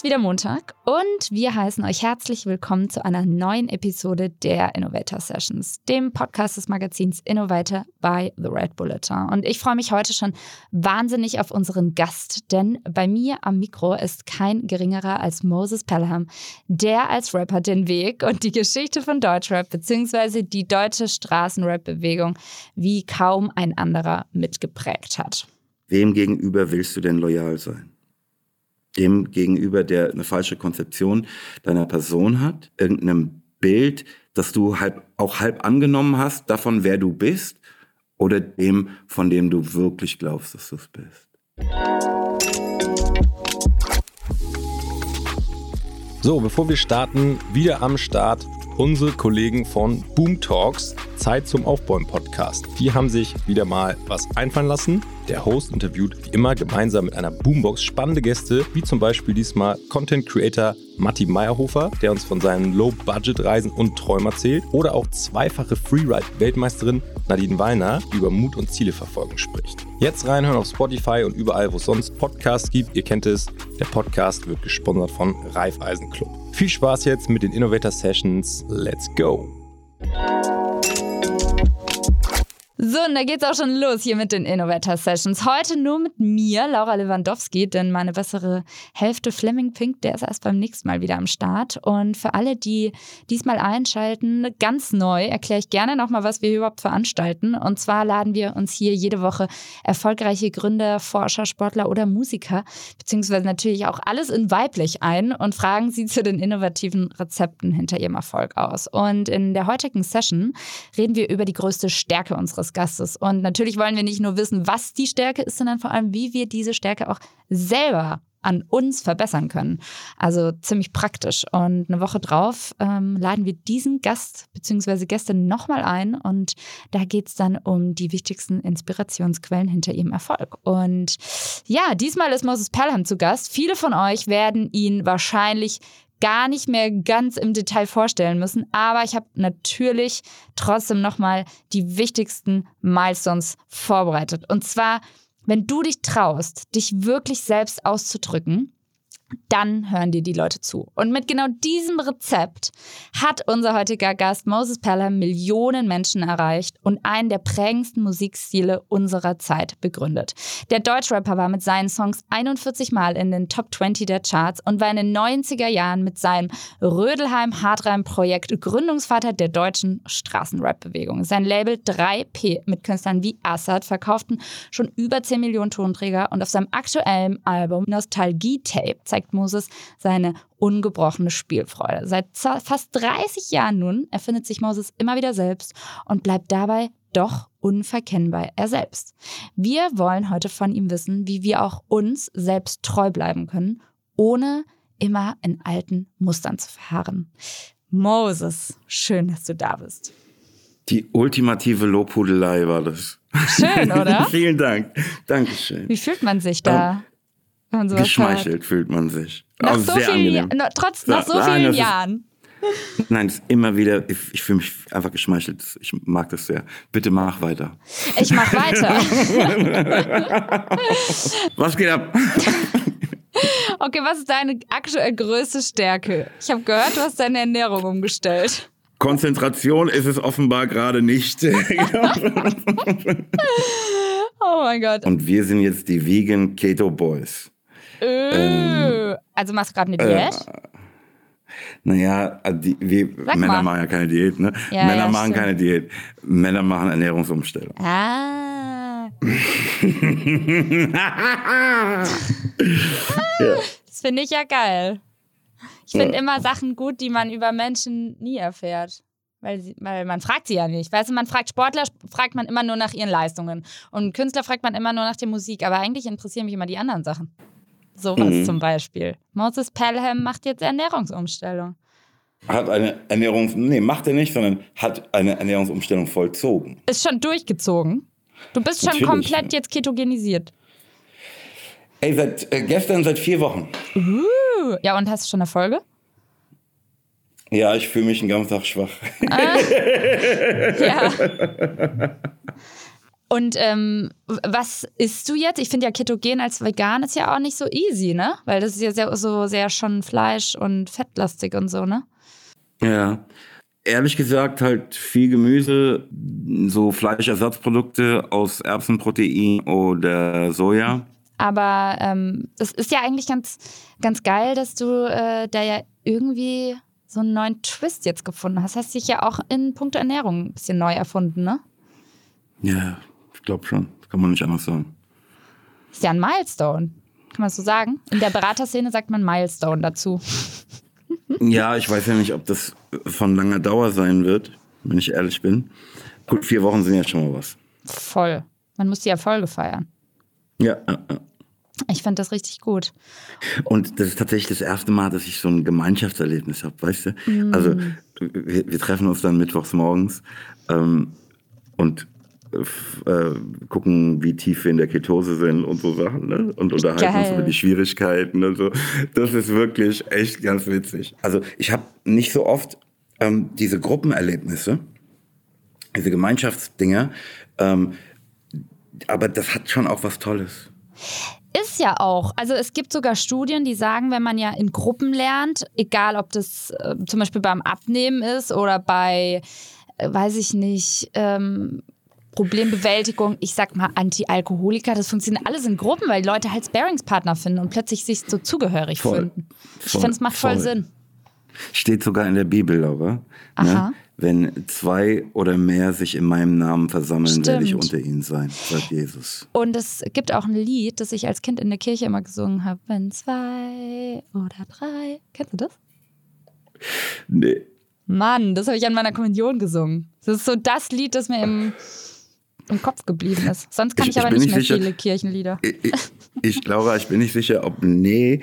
Ist wieder Montag und wir heißen euch herzlich willkommen zu einer neuen Episode der Innovator Sessions, dem Podcast des Magazins Innovator by The Red Bulletin. Und ich freue mich heute schon wahnsinnig auf unseren Gast, denn bei mir am Mikro ist kein geringerer als Moses Pelham, der als Rapper den Weg und die Geschichte von Deutschrap bzw. die deutsche Straßenrap-Bewegung wie kaum ein anderer mitgeprägt hat. Wem gegenüber willst du denn loyal sein? Dem gegenüber, der eine falsche Konzeption deiner Person hat, irgendeinem Bild, das du halb, auch halb angenommen hast, davon, wer du bist, oder dem, von dem du wirklich glaubst, dass du es bist. So, bevor wir starten, wieder am Start unsere Kollegen von Boom Talks, Zeit zum Aufbäumen Podcast. Die haben sich wieder mal was einfallen lassen. Der Host interviewt wie immer gemeinsam mit einer Boombox spannende Gäste, wie zum Beispiel diesmal Content Creator Matti Meyerhofer, der uns von seinen Low-Budget-Reisen und Träumen erzählt, oder auch zweifache Freeride-Weltmeisterin Nadine Wallner, die über Mut und Zieleverfolgung spricht. Jetzt reinhören auf Spotify und überall, wo es sonst Podcasts gibt. Ihr kennt es, der Podcast wird gesponsert von Raiffeisen Club. Viel Spaß jetzt mit den Innovator Sessions. Let's go! So, und da geht's auch schon los hier mit den Innovator Sessions. Heute nur mit mir, Laura Lewandowski, denn meine bessere Hälfte Fleming Pink, der ist erst beim nächsten Mal wieder am Start. Und für alle, die diesmal einschalten, ganz neu, erkläre ich gerne nochmal, was wir überhaupt veranstalten. Und zwar laden wir uns hier jede Woche erfolgreiche Gründer, Forscher, Sportler oder Musiker, beziehungsweise natürlich auch alles in weiblich ein und fragen sie zu den innovativen Rezepten hinter ihrem Erfolg aus. Und in der heutigen Session reden wir über die größte Stärke unseres Gastes. Und natürlich wollen wir nicht nur wissen, was die Stärke ist, sondern vor allem, wie wir diese Stärke auch selber an uns verbessern können. Also ziemlich praktisch. Und eine Woche drauf ähm, laden wir diesen Gast bzw. Gäste nochmal ein und da geht es dann um die wichtigsten Inspirationsquellen hinter ihrem Erfolg. Und ja, diesmal ist Moses Pelham zu Gast. Viele von euch werden ihn wahrscheinlich gar nicht mehr ganz im Detail vorstellen müssen. Aber ich habe natürlich trotzdem nochmal die wichtigsten Milestones vorbereitet. Und zwar, wenn du dich traust, dich wirklich selbst auszudrücken, dann hören dir die Leute zu. Und mit genau diesem Rezept hat unser heutiger Gast Moses Pelham Millionen Menschen erreicht und einen der prägendsten Musikstile unserer Zeit begründet. Der Deutschrapper war mit seinen Songs 41 Mal in den Top 20 der Charts und war in den 90er Jahren mit seinem Rödelheim Hardreim Projekt Gründungsvater der deutschen Straßenrap-Bewegung. Sein Label 3P mit Künstlern wie Assad verkauften schon über 10 Millionen Tonträger und auf seinem aktuellen Album Nostalgie Tape zeigt zeigt Moses seine ungebrochene Spielfreude. Seit fast 30 Jahren nun erfindet sich Moses immer wieder selbst und bleibt dabei doch unverkennbar er selbst. Wir wollen heute von ihm wissen, wie wir auch uns selbst treu bleiben können, ohne immer in alten Mustern zu verharren. Moses, schön, dass du da bist. Die ultimative Lobhudelei war das. Schön, oder? Vielen Dank. Dankeschön. Wie fühlt man sich da? Geschmeichelt hört. fühlt man sich. Nach so sehr vielen, no, trotz, nach so nein, vielen Jahren. Ist, nein, ist immer wieder, ich, ich fühle mich einfach geschmeichelt. Ich mag das sehr. Bitte mach weiter. Ich mach weiter. was geht ab? Okay, was ist deine aktuell größte Stärke? Ich habe gehört, du hast deine Ernährung umgestellt. Konzentration ist es offenbar gerade nicht. oh mein Gott. Und wir sind jetzt die Vegan Keto Boys. Äh, ähm, also machst du gerade eine Diät? Äh, naja, äh, die, wir, Männer mal. machen ja keine Diät, ne? Ja, Männer ja, machen keine Diät. Männer machen Ernährungsumstellung. Ah. das finde ich ja geil. Ich finde ja. immer Sachen gut, die man über Menschen nie erfährt. Weil, sie, weil man fragt sie ja nicht. Weißt du, man fragt Sportler, fragt man immer nur nach ihren Leistungen. Und Künstler fragt man immer nur nach der Musik. Aber eigentlich interessieren mich immer die anderen Sachen. Sowas mhm. zum Beispiel. Moses Pelham macht jetzt Ernährungsumstellung. Hat eine Ernährungs... Nee, macht er nicht, sondern hat eine Ernährungsumstellung vollzogen. Ist schon durchgezogen. Du bist schon komplett jetzt ketogenisiert. Ey, seit äh, gestern, seit vier Wochen. Uh, ja, und hast du schon Erfolge? Ja, ich fühle mich den ganzen Tag schwach. Ah, ja. Und ähm, was isst du jetzt? Ich finde ja Ketogen als vegan ist ja auch nicht so easy, ne? Weil das ist ja sehr, so sehr schon Fleisch und fettlastig und so, ne? Ja. Ehrlich gesagt halt viel Gemüse, so Fleischersatzprodukte aus Erbsenprotein oder Soja. Aber ähm, es ist ja eigentlich ganz, ganz geil, dass du äh, da ja irgendwie so einen neuen Twist jetzt gefunden hast. Hast dich ja auch in puncto Ernährung ein bisschen neu erfunden, ne? Ja, ich glaube schon. Das kann man nicht anders sagen. Ist ja ein Milestone. Kann man so sagen? In der Beraterszene sagt man Milestone dazu. ja, ich weiß ja nicht, ob das von langer Dauer sein wird, wenn ich ehrlich bin. Gut, vier Wochen sind ja schon mal was. Voll. Man muss die Erfolge feiern. Ja, ja, ja. Ich fand das richtig gut. Und das ist tatsächlich das erste Mal, dass ich so ein Gemeinschaftserlebnis habe, weißt du? Mm. Also wir, wir, treffen uns dann mittwochs morgens ähm, und äh, gucken, wie tief wir in der Ketose sind und so Sachen, ne? Und unterhalten Geil. uns über die Schwierigkeiten und so. Das ist wirklich echt ganz witzig. Also ich habe nicht so oft ähm, diese Gruppenerlebnisse, diese Gemeinschaftsdinger, ähm, aber das hat schon auch was Tolles. Ist ja auch. Also es gibt sogar Studien, die sagen, wenn man ja in Gruppen lernt, egal ob das äh, zum Beispiel beim Abnehmen ist oder bei, äh, weiß ich nicht, ähm, Problembewältigung, ich sag mal Anti-Alkoholiker, das funktioniert alles in Gruppen, weil Leute halt Sparingspartner finden und plötzlich sich so zugehörig voll, finden. Ich finde, es macht voll, voll, Sinn. Steht sogar in der Bibel, Laura. Ne? Aha. Ne? Wenn zwei oder mehr sich in meinem Namen versammeln, Stimmt. werde ich unter ihnen sein, sagt Jesus. Und es gibt auch ein Lied, das ich als Kind in der Kirche immer gesungen habe. Wenn zwei oder drei. Kennst du das? Nee. Mann, das habe ich an meiner Kommunion gesungen. Das ist so das Lied, das mir im im Kopf geblieben ist. Sonst kann ich, ich aber nicht, nicht mehr sicher, viele Kirchenlieder. Ich, ich, ich, glaube, ich bin nicht sicher, ob nee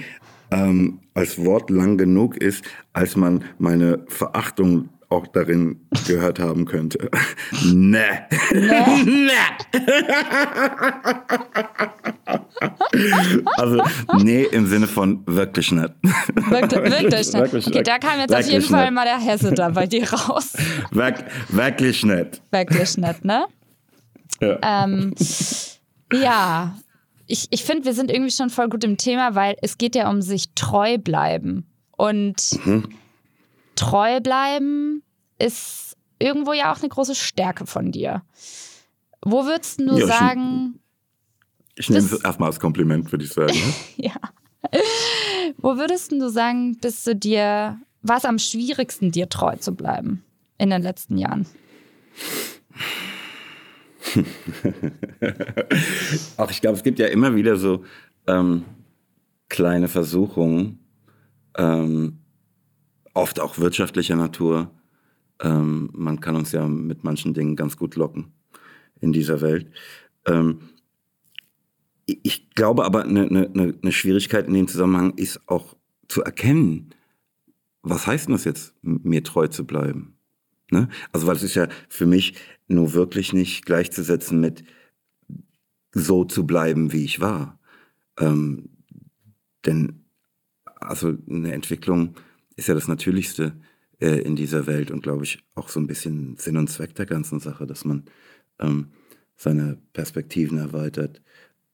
ähm, als Wort lang genug ist, als man meine Verachtung auch darin gehört haben könnte. ne. Ne. also, nee, im Sinne von wirklich nicht. Wirklich, wirklich nicht. Wirklich, okay, da kam jetzt auf jeden Fall mal der Hesse da bei dir raus. Wirk, wirklich nicht. Wirklich nicht, ne? Ja. Ähm, ja, ich, ich finde, wir sind irgendwie schon voll gut im Thema, weil es geht ja um sich treu bleiben. Und mhm. treu bleiben ist irgendwo ja auch eine große Stärke von dir. Wo würdest du ja, sagen. Ich, ich nehme es erstmal als Kompliment, würde ich sagen. Ne? ja. Wo würdest du sagen, bist du dir, war es am schwierigsten, dir treu zu bleiben in den letzten Jahren? Auch ich glaube, es gibt ja immer wieder so ähm, kleine Versuchungen, ähm, oft auch wirtschaftlicher Natur. Ähm, man kann uns ja mit manchen Dingen ganz gut locken in dieser Welt. Ähm, ich glaube aber, eine ne, ne Schwierigkeit in dem Zusammenhang ist auch zu erkennen, was heißt denn das jetzt, mir treu zu bleiben? Ne? Also, weil es ist ja für mich nur wirklich nicht gleichzusetzen mit so zu bleiben, wie ich war. Ähm, denn also eine Entwicklung ist ja das Natürlichste äh, in dieser Welt und glaube ich auch so ein bisschen Sinn und Zweck der ganzen Sache, dass man ähm, seine Perspektiven erweitert,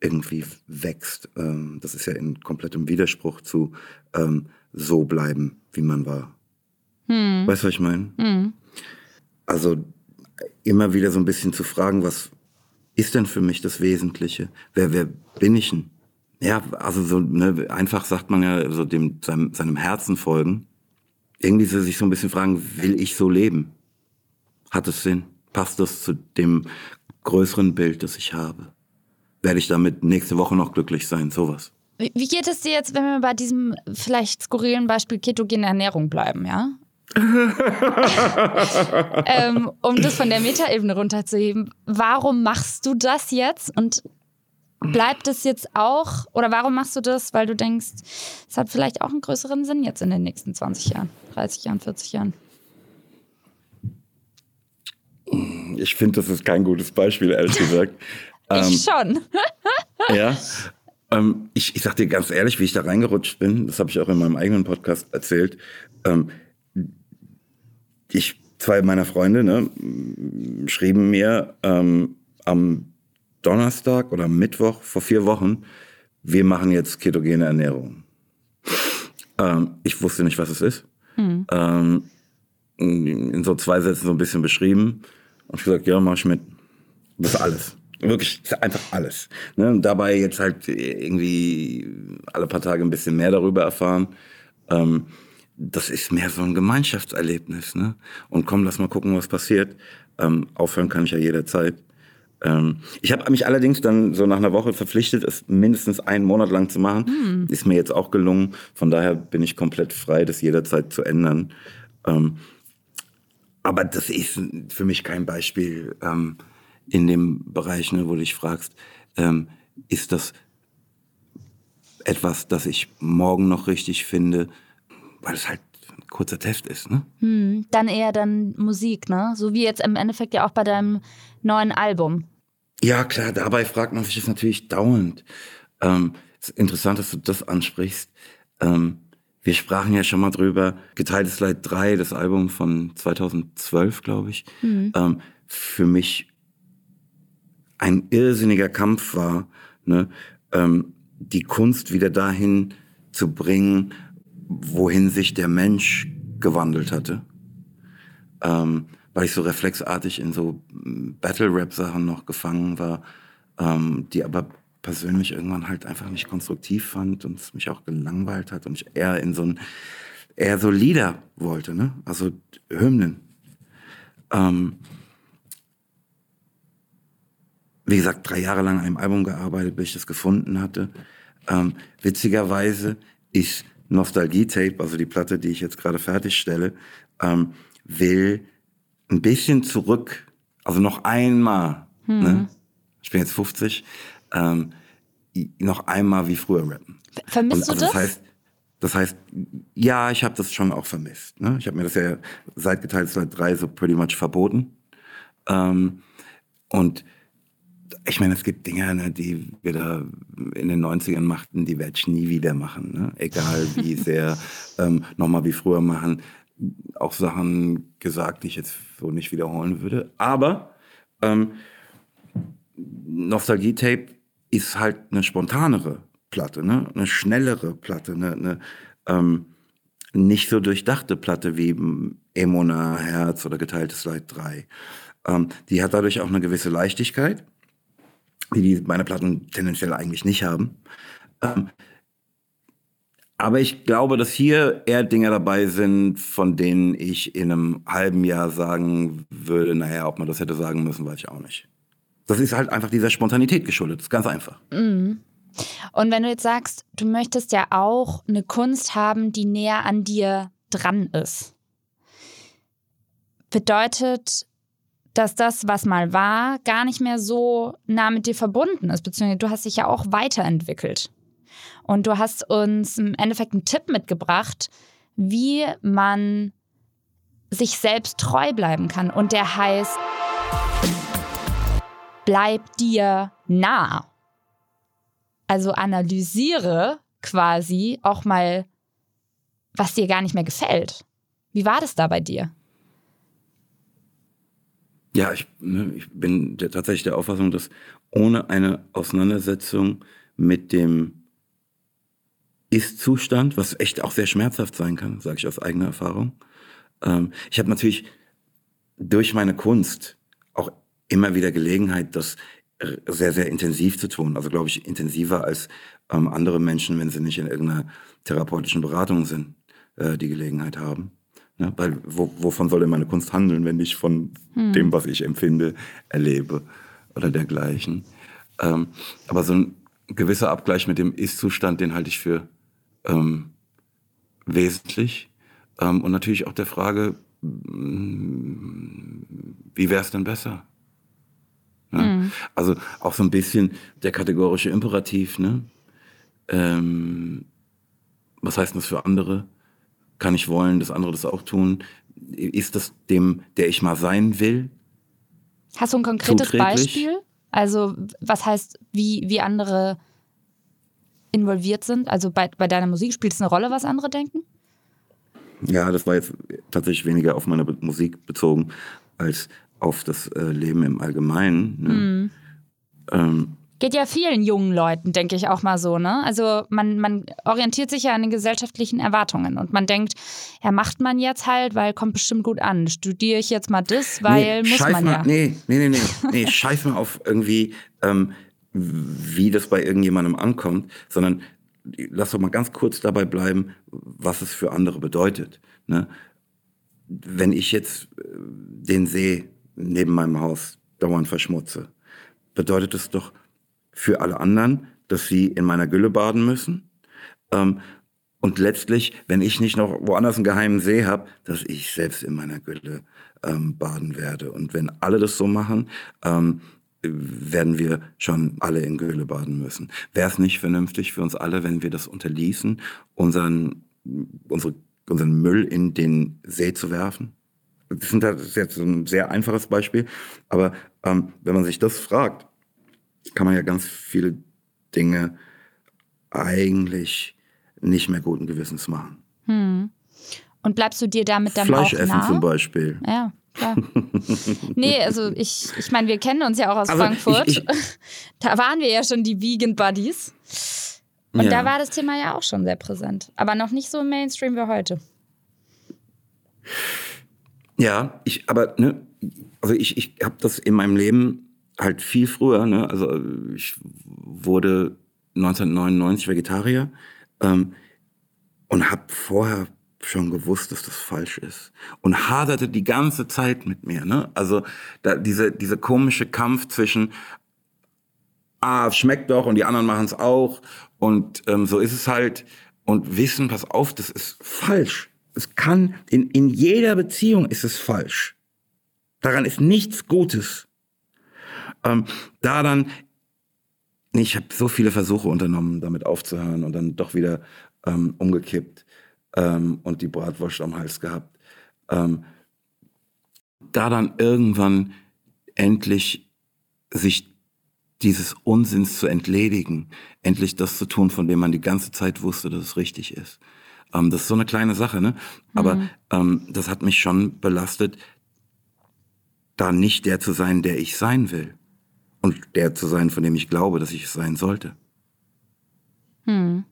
irgendwie wächst. Ähm, das ist ja in komplettem Widerspruch zu ähm, so bleiben, wie man war. Hm. Weißt du, was ich meine? Hm. Also immer wieder so ein bisschen zu fragen, was ist denn für mich das Wesentliche? Wer, wer bin ich denn? Ja, also so ne, einfach sagt man ja so dem seinem, seinem Herzen folgen. Irgendwie so sich so ein bisschen fragen, will ich so leben? Hat es Sinn? Passt das zu dem größeren Bild, das ich habe? Werde ich damit nächste Woche noch glücklich sein? Sowas. Wie geht es dir jetzt, wenn wir bei diesem vielleicht skurrilen Beispiel ketogene Ernährung bleiben, ja? ähm, um das von der Metaebene runterzuheben. Warum machst du das jetzt und bleibt es jetzt auch oder warum machst du das, weil du denkst, es hat vielleicht auch einen größeren Sinn jetzt in den nächsten 20 Jahren, 30 Jahren, 40 Jahren? Ich finde, das ist kein gutes Beispiel, ehrlich gesagt. ich ähm, schon. ja. Ähm, ich, ich sag dir ganz ehrlich, wie ich da reingerutscht bin, das habe ich auch in meinem eigenen Podcast erzählt. Ähm, ich, zwei meiner Freunde, ne, schrieben mir ähm, am Donnerstag oder Mittwoch vor vier Wochen, wir machen jetzt ketogene Ernährung. Ähm, ich wusste nicht, was es ist. Mhm. Ähm, in so zwei Sätzen so ein bisschen beschrieben. Und ich gesagt, ja, mach ich mit. Das ist alles. Wirklich, einfach alles. Ne? Und dabei jetzt halt irgendwie alle paar Tage ein bisschen mehr darüber erfahren. Ähm, das ist mehr so ein Gemeinschaftserlebnis. Ne? Und komm, lass mal gucken, was passiert. Ähm, aufhören kann ich ja jederzeit. Ähm, ich habe mich allerdings dann so nach einer Woche verpflichtet, es mindestens einen Monat lang zu machen. Mhm. Ist mir jetzt auch gelungen. Von daher bin ich komplett frei, das jederzeit zu ändern. Ähm, aber das ist für mich kein Beispiel ähm, in dem Bereich, ne, wo du dich fragst, ähm, ist das etwas, das ich morgen noch richtig finde, weil es halt ein kurzer Test ist, ne? Hm, dann eher dann Musik, ne? So wie jetzt im Endeffekt ja auch bei deinem neuen Album. Ja, klar, dabei fragt man sich das natürlich dauernd. Ähm, es ist interessant, dass du das ansprichst. Ähm, wir sprachen ja schon mal drüber, Geteiltes Leid 3, das Album von 2012, glaube ich, mhm. ähm, für mich ein irrsinniger Kampf war, ne, ähm, die Kunst wieder dahin zu bringen, wohin sich der Mensch gewandelt hatte. Ähm, weil ich so reflexartig in so Battle-Rap-Sachen noch gefangen war, ähm, die aber persönlich irgendwann halt einfach nicht konstruktiv fand und es mich auch gelangweilt hat und ich eher in so ein, eher so Lieder wollte, ne? Also Hymnen. Ähm, wie gesagt, drei Jahre lang an einem Album gearbeitet, bis ich das gefunden hatte. Ähm, witzigerweise ist Nostalgie-Tape, also die Platte, die ich jetzt gerade fertigstelle, ähm, will ein bisschen zurück, also noch einmal, hm. ne? ich bin jetzt 50, ähm, noch einmal wie früher rappen. Vermisst Und, also, du das? Das heißt, das heißt, ja, ich habe das schon auch vermisst. Ne? Ich habe mir das ja seit geteilt seit drei so pretty much verboten. Ähm, und ich meine, es gibt Dinge, ne, die wir da in den 90ern machten, die werde ich nie wieder machen. Ne? Egal wie sehr ähm, nochmal wie früher machen auch Sachen gesagt, die ich jetzt so nicht wiederholen würde. Aber ähm, Nostalgie-Tape ist halt eine spontanere Platte, ne? eine schnellere Platte, eine, eine ähm, nicht so durchdachte Platte wie Emona, Herz oder Geteiltes Leid 3. Ähm, die hat dadurch auch eine gewisse Leichtigkeit, die, die meine Platten tendenziell eigentlich nicht haben. Ähm, aber ich glaube, dass hier eher Dinge dabei sind, von denen ich in einem halben Jahr sagen würde, naja, ob man das hätte sagen müssen, weiß ich auch nicht. Das ist halt einfach dieser Spontanität geschuldet. Das ist ganz einfach. Mhm. Und wenn du jetzt sagst, du möchtest ja auch eine Kunst haben, die näher an dir dran ist, bedeutet, dass das, was mal war, gar nicht mehr so nah mit dir verbunden ist, beziehungsweise du hast dich ja auch weiterentwickelt. Und du hast uns im Endeffekt einen Tipp mitgebracht, wie man sich selbst treu bleiben kann. Und der heißt, bleib dir nah. Also analysiere quasi auch mal, was dir gar nicht mehr gefällt. Wie war das da bei dir? Ja, ich, ne, ich bin tatsächlich der Auffassung, dass ohne eine Auseinandersetzung mit dem ist-Zustand, was echt auch sehr schmerzhaft sein kann, sage ich aus eigener Erfahrung. Ähm, ich habe natürlich durch meine Kunst auch immer wieder Gelegenheit, das sehr, sehr intensiv zu tun. Also glaube ich intensiver als ähm, andere Menschen, wenn sie nicht in irgendeiner therapeutischen Beratung sind, äh, die Gelegenheit haben. Ne? Weil wo, wovon soll denn meine Kunst handeln, wenn ich von hm. dem, was ich empfinde, erlebe oder dergleichen. Ähm, aber so ein gewisser Abgleich mit dem Ist-Zustand, den halte ich für ähm, wesentlich. Ähm, und natürlich auch der Frage, mm, wie wäre es denn besser? Ja? Mhm. Also auch so ein bisschen der kategorische Imperativ. Ne? Ähm, was heißt das für andere? Kann ich wollen, dass andere das auch tun? Ist das dem, der ich mal sein will? Hast du ein konkretes Beispiel? Also was heißt, wie, wie andere involviert sind? Also bei, bei deiner Musik spielt es eine Rolle, was andere denken? Ja, das war jetzt tatsächlich weniger auf meine Musik bezogen als auf das äh, Leben im Allgemeinen. Ne? Mhm. Ähm, Geht ja vielen jungen Leuten, denke ich auch mal so, ne? Also man, man orientiert sich ja an den gesellschaftlichen Erwartungen und man denkt, ja, macht man jetzt halt, weil kommt bestimmt gut an. Studiere ich jetzt mal das, weil nee, muss man mal, ja. Nee, nee, nee, nee, nee, scheiß mal auf irgendwie, ähm, wie das bei irgendjemandem ankommt, sondern lass doch mal ganz kurz dabei bleiben, was es für andere bedeutet. Ne? Wenn ich jetzt äh, den See neben meinem Haus dauernd verschmutze, bedeutet es doch für alle anderen, dass sie in meiner Gülle baden müssen. Ähm, und letztlich, wenn ich nicht noch woanders einen geheimen See habe, dass ich selbst in meiner Gülle ähm, baden werde. Und wenn alle das so machen, ähm, werden wir schon alle in Gülle baden müssen. Wäre es nicht vernünftig für uns alle, wenn wir das unterließen, unseren, unsere, unseren Müll in den See zu werfen? Das ist jetzt ein sehr einfaches Beispiel, aber ähm, wenn man sich das fragt, kann man ja ganz viele Dinge eigentlich nicht mehr guten Gewissens machen. Hm. Und bleibst du dir damit dann Fleisch auch essen nah? zum Beispiel. Ja, klar. nee, also ich, ich meine, wir kennen uns ja auch aus Also Frankfurt. ich- ich- da waren wir ja schon die Vegan Buddies. Und Ja. da war das Thema ja auch schon sehr präsent. Aber noch nicht so im Mainstream wie heute. Ja, ich, aber, ne, also ich, ich habe das in meinem Leben halt viel früher, ne, also ich wurde 1999 Vegetarier ähm, und habe vorher schon gewusst, dass das falsch ist und haderte die ganze Zeit mit mir, ne, also da, diese, diese komische Kampf zwischen ah, schmeckt doch und die anderen machen es auch und ähm, so ist es halt und wissen, pass auf, das ist falsch. Es kann, in, in jeder Beziehung ist es falsch. Daran ist nichts Gutes. Ähm, da dann, nee, ich habe so viele Versuche unternommen, damit aufzuhören und dann doch wieder ähm, umgekippt ähm, und die Bratwurst am Hals gehabt. Ähm, da dann irgendwann endlich sich dieses Unsinns zu entledigen, endlich das zu tun, von dem man die ganze Zeit wusste, dass es richtig ist. Ähm, das ist so eine kleine Sache, ne? Aber ähm, das hat mich schon belastet, da nicht der zu sein, der ich sein will. Und der zu sein, von dem ich glaube, dass ich es sein sollte. Hm.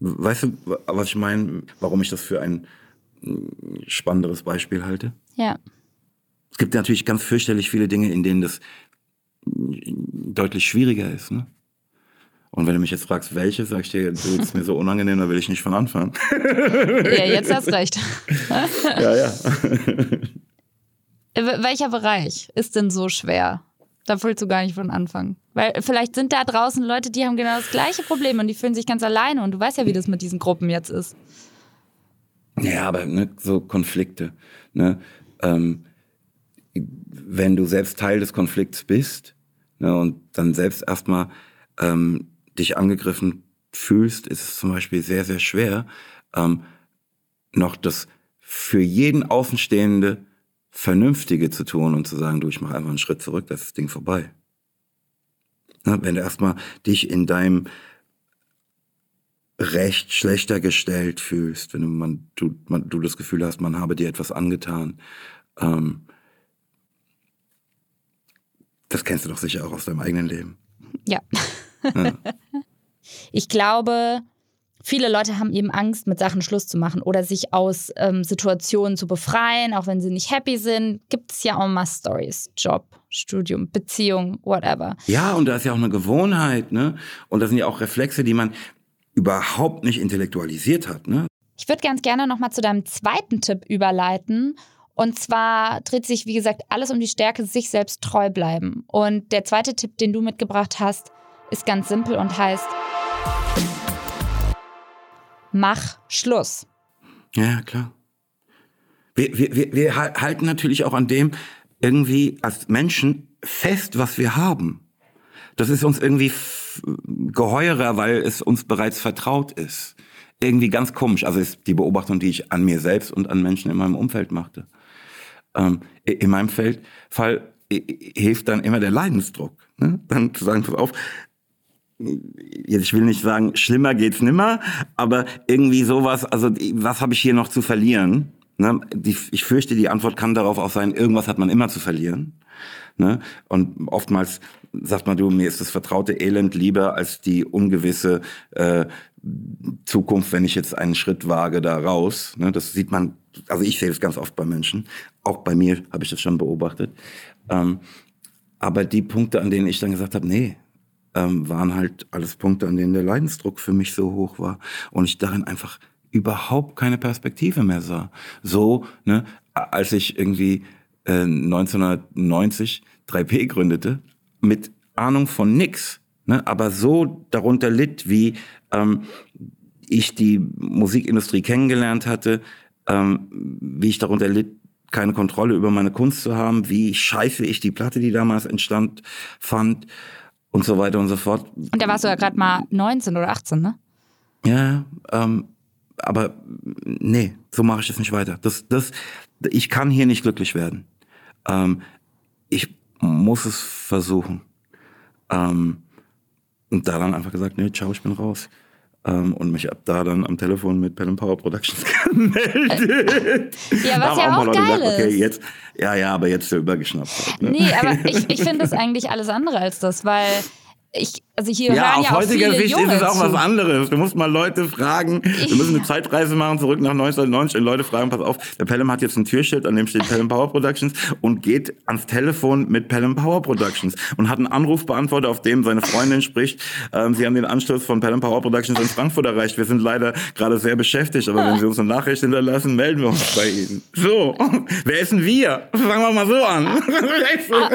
Weißt du, was ich meine, warum ich das für ein mm, spannenderes Beispiel halte? Ja. Es gibt natürlich ganz fürchterlich viele Dinge, in denen das deutlich schwieriger ist. Ne? Und wenn du mich jetzt fragst, welche, sag ich dir, du, das ist mir so unangenehm, da will ich nicht von anfangen. ja, jetzt hast recht. ja, ja. Wel- Welcher Bereich ist denn so schwer? Da willst du gar nicht von anfangen. Weil vielleicht sind da draußen Leute, die haben genau das gleiche Problem und die fühlen sich ganz alleine und du weißt ja, wie das mit diesen Gruppen jetzt ist. Ja, aber ne, so Konflikte. Ne? Ähm, wenn du selbst Teil des Konflikts bist ne, und dann selbst erstmal ähm, dich angegriffen fühlst, ist es zum Beispiel sehr, sehr schwer, ähm, noch das für jeden Außenstehende Vernünftige zu tun und zu sagen, du, ich mache einfach einen Schritt zurück, das ist das Ding vorbei. Ne, wenn du erstmal dich in deinem Recht schlechter gestellt fühlst, wenn du, man, du, man, du das Gefühl hast, man habe dir etwas angetan. Ähm, das kennst du doch sicher auch aus deinem eigenen Leben. Ja. Ja. Ich glaube, viele Leute haben eben Angst, mit Sachen Schluss zu machen oder sich aus ähm, Situationen zu befreien, auch wenn sie nicht happy sind. Gibt es ja auch mal Stories. Job, Studium, Beziehung, whatever. ja, und da ist ja auch eine Gewohnheit, ne? Und das sind ja auch Reflexe, die man überhaupt nicht intellektualisiert hat, ne? Ich würde ganz gerne nochmal zu deinem zweiten Tipp überleiten. Und zwar dreht sich, wie gesagt, alles um die Stärke, sich selbst treu bleiben. Und der zweite Tipp, den du mitgebracht hast, ist ganz simpel und heißt, mach Schluss. Ja, klar. Wir, wir, wir, wir hal- halten natürlich auch an dem irgendwie als Menschen fest, was wir haben. Das ist uns irgendwie geheurer, weil es uns bereits vertraut ist. Irgendwie ganz komisch. Also ist die Beobachtung, die ich an mir selbst und an Menschen in meinem Umfeld machte. Ähm, in meinem Feld, Fall hilft dann immer der Leidensdruck. Ne? Dann zu sagen, pass auf, ich will nicht sagen, schlimmer geht's nimmer, aber irgendwie sowas, also was habe ich hier noch zu verlieren? Ne? Die, ich fürchte, die Antwort kann darauf auch sein, irgendwas hat man immer zu verlieren. Ne? Und oftmals sagt man, du, mir ist das vertraute Elend lieber als die ungewisse äh, Zukunft, wenn ich jetzt einen Schritt wage da raus. Ne? Das sieht man, also ich sehe das ganz oft bei Menschen. Auch bei mir habe ich das schon beobachtet. Ähm, aber die Punkte, an denen ich dann gesagt habe, nee, ähm, waren halt alles Punkte, an denen der Leidensdruck für mich so hoch war und ich darin einfach überhaupt keine Perspektive mehr sah. So, ne, als ich irgendwie äh, 1990 3P gründete, mit Ahnung von nix, ne, aber so darunter litt, wie ähm, ich die Musikindustrie kennengelernt hatte, ähm, wie ich darunter litt, keine Kontrolle über meine Kunst zu haben, wie scheiße ich die Platte, die damals entstand, fand und so weiter und so fort. Und da warst du ja gerade mal 19 oder 18, ne? Ja, ähm, aber nee, so mache ich es nicht weiter. Das, das, ich kann hier nicht glücklich werden. Ähm, ich muss es versuchen. Ähm, und da dann einfach gesagt, nee, ciao, ich bin raus. Ähm, und mich ab da dann am Telefon mit Pen Power Productions gemeldet. Ja, was ja auch, auch geil gesagt, okay, jetzt, ja, ja, aber jetzt übergeschnappt. Halt, ne? Nee, aber ich, ich finde das eigentlich alles andere als das, weil ich, also hier ja, hören aus ja heutiger Sicht Junge ist es auch zu. was anderes. Du musst mal Leute fragen. Wir müssen eine Zeitreise machen, zurück nach 1990. Und Leute fragen, pass auf, der Pelham hat jetzt ein Türschild, an dem steht Pelham Power Productions und geht ans Telefon mit Pelham Power Productions und hat einen Anrufbeantworter, auf dem seine Freundin spricht. Ähm, sie haben den Anschluss von Pelham Power Productions in Frankfurt erreicht. Wir sind leider gerade sehr beschäftigt, aber wenn Sie uns eine Nachricht hinterlassen, melden wir uns bei Ihnen. So, wer ist denn wir? Fangen wir mal so an.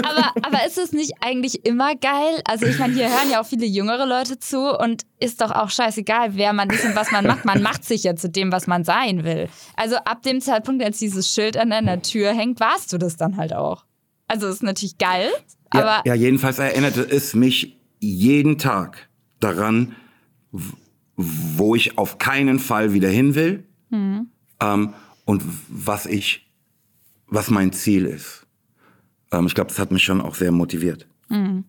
aber, aber ist es nicht eigentlich immer geil? Also ich meine, hier hören ja auch viele jüngere Leute zu und ist doch auch scheißegal, wer man ist und was man macht. Man macht sich ja zu dem, was man sein will. Also ab dem Zeitpunkt, als dieses Schild an deiner Tür hängt, warst du das dann halt auch. Also ist natürlich geil, ja, aber. Ja, jedenfalls erinnerte es mich jeden Tag daran, wo ich auf keinen Fall wieder hin will mhm. ähm, und was ich, was mein Ziel ist. Ähm, ich glaube, das hat mich schon auch sehr motiviert. Mhm.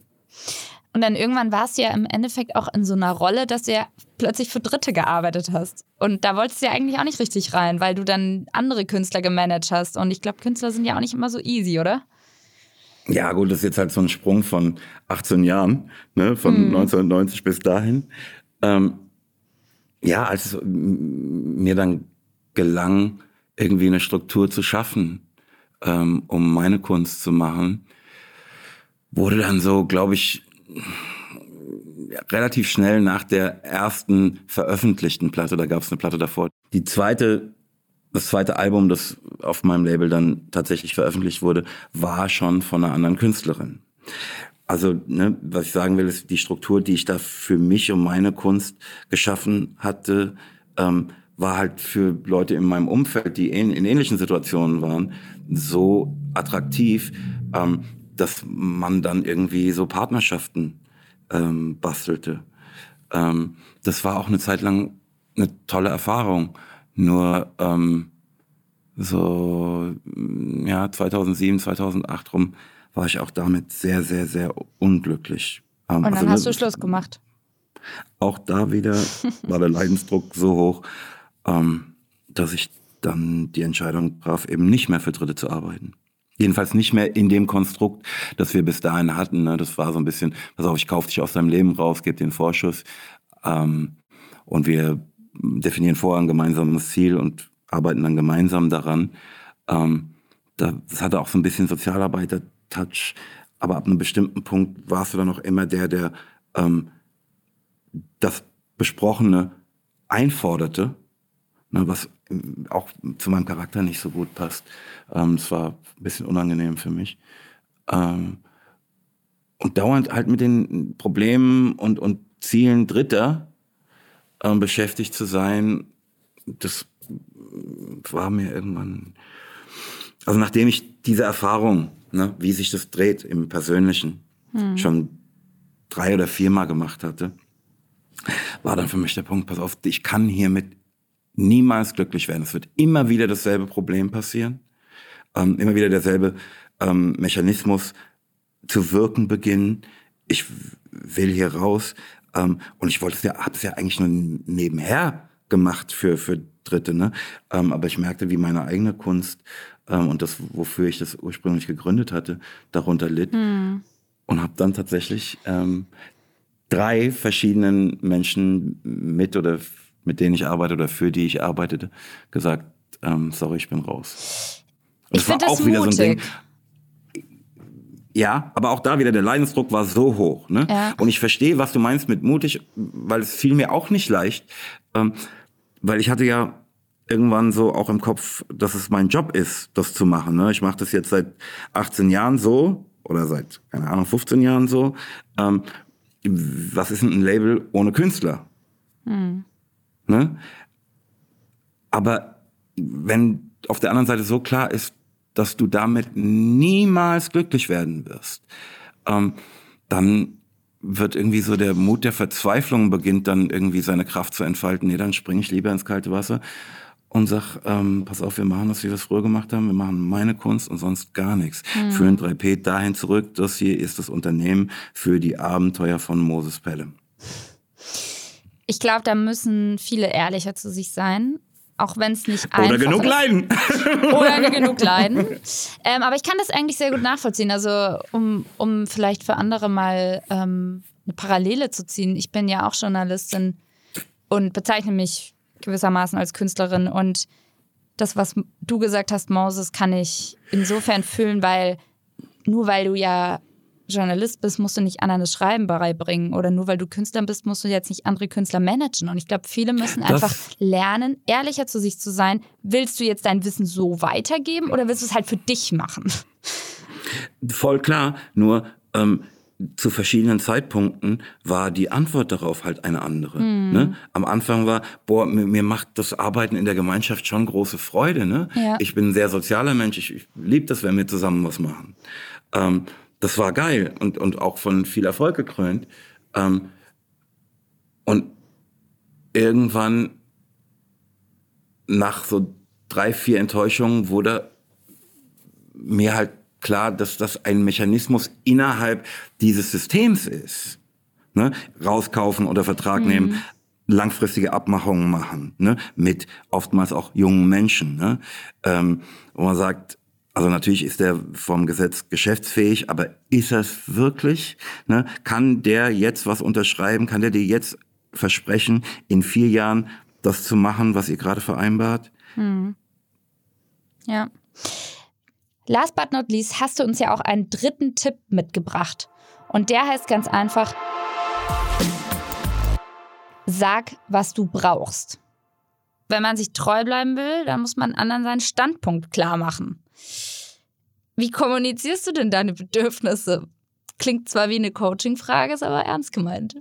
Und dann irgendwann warst du ja im Endeffekt auch in so einer Rolle, dass du ja plötzlich für Dritte gearbeitet hast. Und da wolltest du ja eigentlich auch nicht richtig rein, weil du dann andere Künstler gemanagt hast. Und ich glaube, Künstler sind ja auch nicht immer so easy, oder? Ja, gut, das ist jetzt halt so ein Sprung von 18 Jahren, ne, von hm. 1990 bis dahin. Ähm, ja, als es mir dann gelang, irgendwie eine Struktur zu schaffen, ähm, um meine Kunst zu machen, wurde dann so, glaube ich, relativ schnell nach der ersten veröffentlichten Platte, da gab es eine Platte davor. Die zweite, das zweite Album, das auf meinem Label dann tatsächlich veröffentlicht wurde, war schon von einer anderen Künstlerin. Also, ne, was ich sagen will, ist die Struktur, die ich da für mich und meine Kunst geschaffen hatte, ähm, war halt für Leute in meinem Umfeld, die in, in ähnlichen Situationen waren, so attraktiv, ähm, dass man dann irgendwie so Partnerschaften ähm, bastelte. Ähm, das war auch eine Zeit lang eine tolle Erfahrung. Nur ähm, so ja 2007, 2008 rum war ich auch damit sehr, sehr, sehr unglücklich. Ähm, Und dann also, hast du Schluss gemacht. Auch da wieder war der Leidensdruck so hoch, ähm, dass ich dann die Entscheidung traf, eben nicht mehr für Dritte zu arbeiten. Jedenfalls nicht mehr in dem Konstrukt, das wir bis dahin hatten. Ne? Das war so ein bisschen, pass auf, ich kaufe dich aus deinem Leben raus, gebe den Vorschuss. Ähm, und wir definieren vorher ein gemeinsames Ziel und arbeiten dann gemeinsam daran. Ähm, das hatte auch so ein bisschen Sozialarbeiter-Touch. Aber ab einem bestimmten Punkt warst du dann auch immer der, der ähm, das Besprochene einforderte, ne, was auch zu meinem Charakter nicht so gut passt. Ähm, das war ein bisschen unangenehm für mich. Ähm, und dauernd halt mit den Problemen und, und Zielen Dritter ähm, beschäftigt zu sein, das war mir irgendwann, also nachdem ich diese Erfahrung, ne, wie sich das dreht im Persönlichen, hm. schon drei oder viermal gemacht hatte, war dann für mich der Punkt, pass auf, ich kann hier mit niemals glücklich werden. Es wird immer wieder dasselbe Problem passieren, ähm, immer wieder derselbe ähm, Mechanismus zu wirken beginnen. Ich will hier raus ähm, und ich wollte es ja, habe es ja eigentlich nur nebenher gemacht für für Dritte. Ne? Ähm, aber ich merkte, wie meine eigene Kunst ähm, und das, wofür ich das ursprünglich gegründet hatte, darunter litt. Mhm. Und habe dann tatsächlich ähm, drei verschiedenen Menschen mit oder mit denen ich arbeite oder für die ich arbeitete, gesagt, ähm, sorry, ich bin raus. Und ich finde das auch wieder mutig. so ein Ding. Ja, aber auch da wieder der Leidensdruck war so hoch. Ne? Ja. Und ich verstehe, was du meinst mit mutig, weil es fiel mir auch nicht leicht, ähm, weil ich hatte ja irgendwann so auch im Kopf, dass es mein Job ist, das zu machen. Ne? Ich mache das jetzt seit 18 Jahren so oder seit, keine Ahnung, 15 Jahren so. Ähm, was ist denn ein Label ohne Künstler? Hm. Ne? Aber wenn auf der anderen Seite so klar ist, dass du damit niemals glücklich werden wirst, ähm, dann wird irgendwie so der Mut der Verzweiflung beginnt dann irgendwie seine Kraft zu entfalten. Nee, dann springe ich lieber ins kalte Wasser und sag, ähm, pass auf, wir machen das, wie wir es früher gemacht haben. Wir machen meine Kunst und sonst gar nichts. Mhm. Führen 3P dahin zurück. Das hier ist das Unternehmen für die Abenteuer von Moses Pelham. Ich glaube, da müssen viele ehrlicher zu sich sein auch wenn es nicht einfach Oder genug ist. leiden. Oder genug leiden. Ähm, aber ich kann das eigentlich sehr gut nachvollziehen. Also um, um vielleicht für andere mal ähm, eine Parallele zu ziehen. Ich bin ja auch Journalistin und bezeichne mich gewissermaßen als Künstlerin. Und das, was du gesagt hast, Moses, kann ich insofern fühlen, weil nur weil du ja Journalist bist, musst du nicht anderen das Schreiben beibringen. Oder nur weil du Künstler bist, musst du jetzt nicht andere Künstler managen. Und ich glaube, viele müssen das einfach lernen, ehrlicher zu sich zu sein. Willst du jetzt dein Wissen so weitergeben oder willst du es halt für dich machen? Voll klar. Nur ähm, zu verschiedenen Zeitpunkten war die Antwort darauf halt eine andere. Mhm. Ne? Am Anfang war, boah, mir, mir, macht das Arbeiten in der Gemeinschaft schon große Freude. Ne? Ja. Ich bin ein sehr sozialer Mensch, ich, ich liebe das, wenn wir zusammen was machen. Ähm, das war geil und, und auch von viel Erfolg gekrönt. Ähm, und irgendwann nach so drei, vier Enttäuschungen wurde mir halt klar, dass das ein Mechanismus innerhalb dieses Systems ist. Ne? Rauskaufen oder Vertrag mhm. nehmen, langfristige Abmachungen machen, ne? mit oftmals auch jungen Menschen. Ne? Ähm, wo man sagt, also natürlich ist er vom Gesetz geschäftsfähig, aber ist es wirklich? Ne? Kann der jetzt was unterschreiben? Kann der dir jetzt versprechen, in vier Jahren das zu machen, was ihr gerade vereinbart? Hm. Ja. Last but not least hast du uns ja auch einen dritten Tipp mitgebracht. Und der heißt ganz einfach, sag, was du brauchst. Wenn man sich treu bleiben will, dann muss man anderen seinen Standpunkt klar machen. Wie kommunizierst du denn deine Bedürfnisse? Klingt zwar wie eine Coaching-Frage, ist aber ernst gemeint.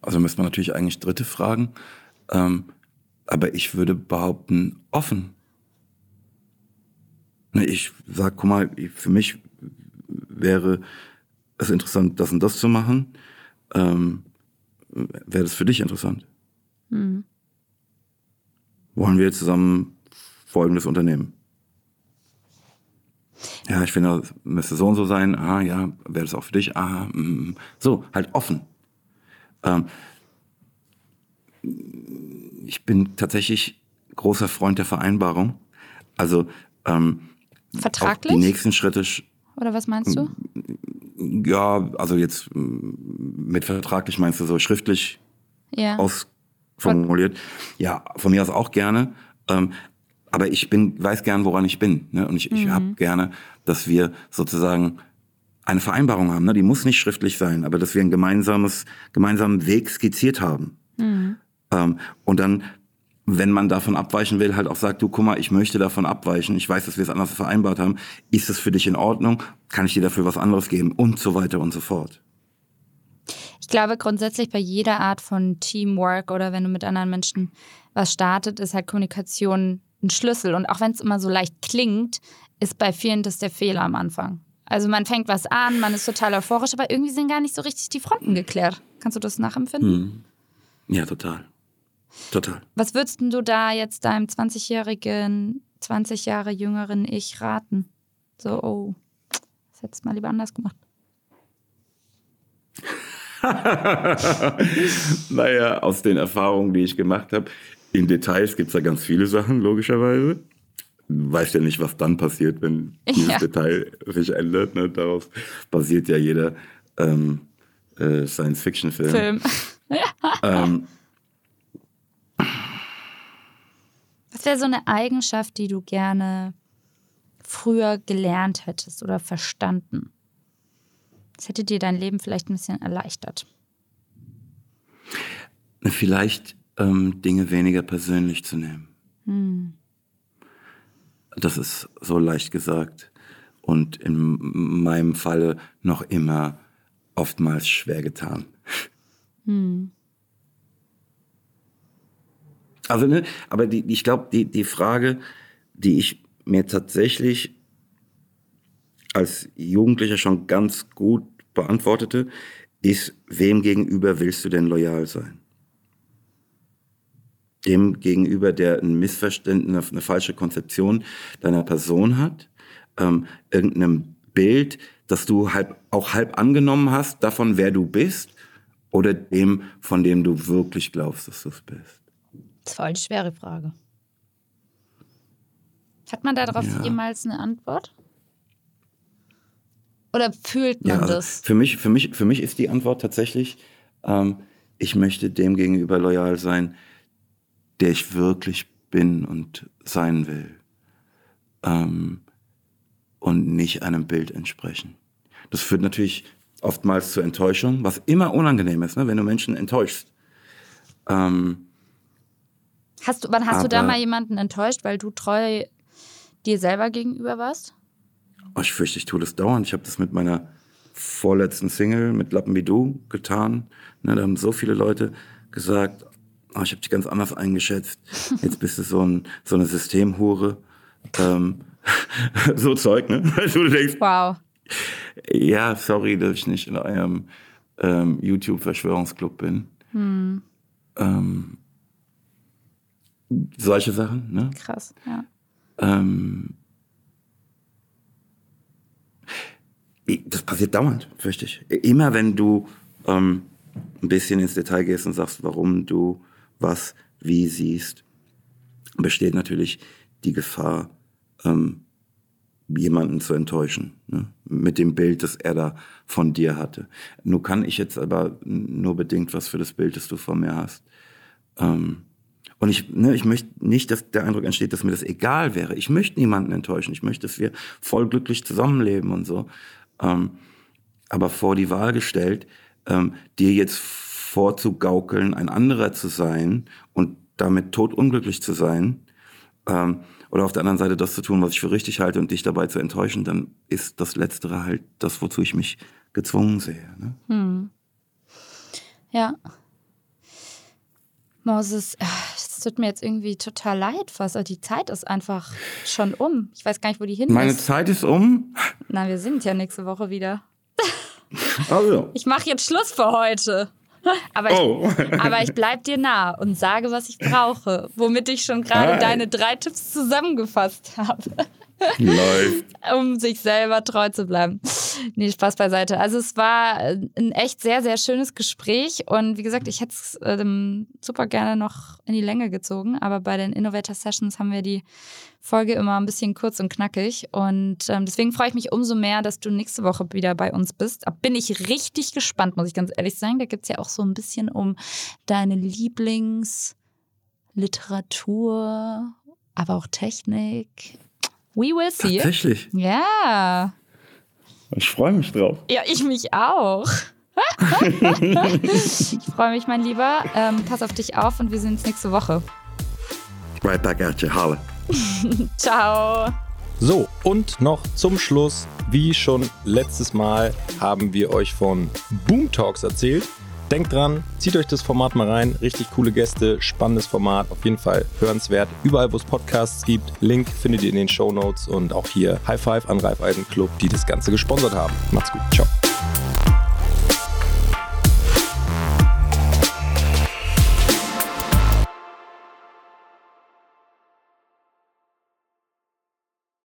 Also müsste man natürlich eigentlich Dritte fragen. Ähm, aber ich würde behaupten, offen. Ne, ich sag, guck mal, für mich wäre es interessant, das und das zu machen. Ähm, wäre das für dich interessant? Mhm. Wollen wir zusammen folgendes Unternehmen? Ja, ich finde, müsste so und so sein. Ah, ja, wäre das auch für dich? Ah, mm, so, halt offen. Ähm, ich bin tatsächlich großer Freund der Vereinbarung. Also ähm, vertraglich die nächsten Schritte. Oder was meinst du? Ja, also jetzt mit vertraglich meinst du so schriftlich ja. ausformuliert. Ja, von mir aus auch gerne. Ähm, aber ich bin, weiß gern, woran ich bin. Ne? Und ich, ich mhm. habe gerne, dass wir sozusagen eine Vereinbarung haben. Ne? Die muss nicht schriftlich sein, aber dass wir ein gemeinsames, gemeinsamen Weg skizziert haben. Mhm. Ähm, und dann, wenn man davon abweichen will, halt auch sagt, du, guck mal, ich möchte davon abweichen. Ich weiß, dass wir es anders vereinbart haben. Ist es für dich in Ordnung? Kann ich dir dafür was anderes geben? Und so weiter und so fort. Ich glaube grundsätzlich bei jeder Art von Teamwork oder wenn du mit anderen Menschen was startet, ist halt Kommunikation ein Schlüssel. Und auch wenn es immer so leicht klingt, ist bei vielen das der Fehler am Anfang. Also man fängt was an, man ist total euphorisch, aber irgendwie sind gar nicht so richtig die Fronten geklärt. Kannst du das nachempfinden? Hm. Ja, total. Total. Was würdest du da jetzt deinem 20-jährigen, 20 Jahre jüngeren Ich raten? So, oh, das hättest du mal lieber anders gemacht. naja, aus den Erfahrungen, die ich gemacht habe, in Details gibt es da ganz viele Sachen, logischerweise. Du weißt ja nicht, was dann passiert, wenn dieses ja. Detail sich ändert. Ne? Darauf basiert ja jeder ähm, äh, Science-Fiction-Film. Film. ähm, was wäre so eine Eigenschaft, die du gerne früher gelernt hättest oder verstanden? Das hätte dir dein Leben vielleicht ein bisschen erleichtert. Vielleicht ähm, Dinge weniger persönlich zu nehmen. Hm. Das ist so leicht gesagt und in meinem Falle noch immer oftmals schwer getan. Hm. Also, ne, aber die, ich glaube, die, die Frage, die ich mir tatsächlich als Jugendlicher schon ganz gut beantwortete, ist, wem gegenüber willst du denn loyal sein? Dem gegenüber, der ein Missverständnis, eine falsche Konzeption deiner Person hat, ähm, irgendeinem Bild, das du halb, auch halb angenommen hast, davon, wer du bist, oder dem, von dem du wirklich glaubst, dass du es bist? Das war eine schwere Frage. Hat man darauf ja. jemals eine Antwort? Oder fühlt man ja, also das? Für mich, für, mich, für mich ist die Antwort tatsächlich, ähm, ich möchte dem gegenüber loyal sein, der ich wirklich bin und sein will. Ähm, und nicht einem Bild entsprechen. Das führt natürlich oftmals zur Enttäuschung, was immer unangenehm ist, ne, wenn du Menschen enttäuschst. Ähm, hast du, wann hast du da mal jemanden enttäuscht, weil du treu dir selber gegenüber warst? Oh, ich fürchte, ich tue das dauernd. Ich habe das mit meiner vorletzten Single, mit Lappen wie du, getan. Ne, da haben so viele Leute gesagt, oh, ich habe dich ganz anders eingeschätzt. Jetzt bist du so, ein, so eine Systemhure. Ähm, so Zeug, ne? du denkst, wow. Ja, sorry, dass ich nicht in eurem ähm, YouTube-Verschwörungsclub bin. Hm. Ähm, solche Sachen, ne? Krass, ja. Ähm, das passiert dauernd, fürchte ich. Immer wenn du ähm, ein bisschen ins Detail gehst und sagst, warum du was wie siehst, besteht natürlich die Gefahr, ähm, jemanden zu enttäuschen, ne? mit dem Bild, das er da von dir hatte. Nur kann ich jetzt aber nur bedingt was für das Bild, das du von mir hast. Ähm, und ich, ne, ich möchte nicht, dass der Eindruck entsteht, dass mir das egal wäre. Ich möchte niemanden enttäuschen. Ich möchte, dass wir voll glücklich zusammenleben und so. Ähm, aber vor die Wahl gestellt, ähm, dir jetzt vorzugaukeln, ein anderer zu sein und damit totunglücklich zu sein, ähm, oder auf der anderen Seite das zu tun, was ich für richtig halte und dich dabei zu enttäuschen, dann ist das Letztere halt das, wozu ich mich gezwungen sehe. Ne? Hm. Ja. Moses, äh, es tut mir jetzt irgendwie total leid fast. Die Zeit ist einfach schon um. Ich weiß gar nicht, wo die hin Meine ist. Meine Zeit ist um? Na, wir sind ja nächste Woche wieder. Also. Ich mache jetzt Schluss für heute. Aber ich, oh. aber ich bleib dir nah und sage, was ich brauche, womit ich schon gerade deine drei Tipps zusammengefasst habe. Um sich selber treu zu bleiben. Nee, Spaß beiseite. Also es war ein echt sehr, sehr schönes Gespräch und wie gesagt, ich hätte es ähm, super gerne noch in die Länge gezogen, aber bei den Innovator Sessions haben wir die Folge immer ein bisschen kurz und knackig und ähm, deswegen freue ich mich umso mehr, dass du nächste Woche wieder bei uns bist. Bin ich richtig gespannt, muss ich ganz ehrlich sagen. Da gibt es ja auch so ein bisschen um deine Lieblingsliteratur, aber auch Technik We will see. Tatsächlich? Ja. Ich freue mich drauf. Ja, ich mich auch. ich freue mich, mein Lieber. Ähm, pass auf dich auf und wir sehen uns nächste Woche. Right back at you. Holla. Ciao. So, und noch zum Schluss, wie schon letztes Mal, haben wir euch von Boom Talks erzählt. Denkt dran, zieht euch das Format mal rein. Richtig coole Gäste, spannendes Format, auf jeden Fall hörenswert. Überall, wo es Podcasts gibt, Link findet ihr in den Show Notes und auch hier High Five an Raiffeisen Club, die das Ganze gesponsert haben. Macht's gut, ciao.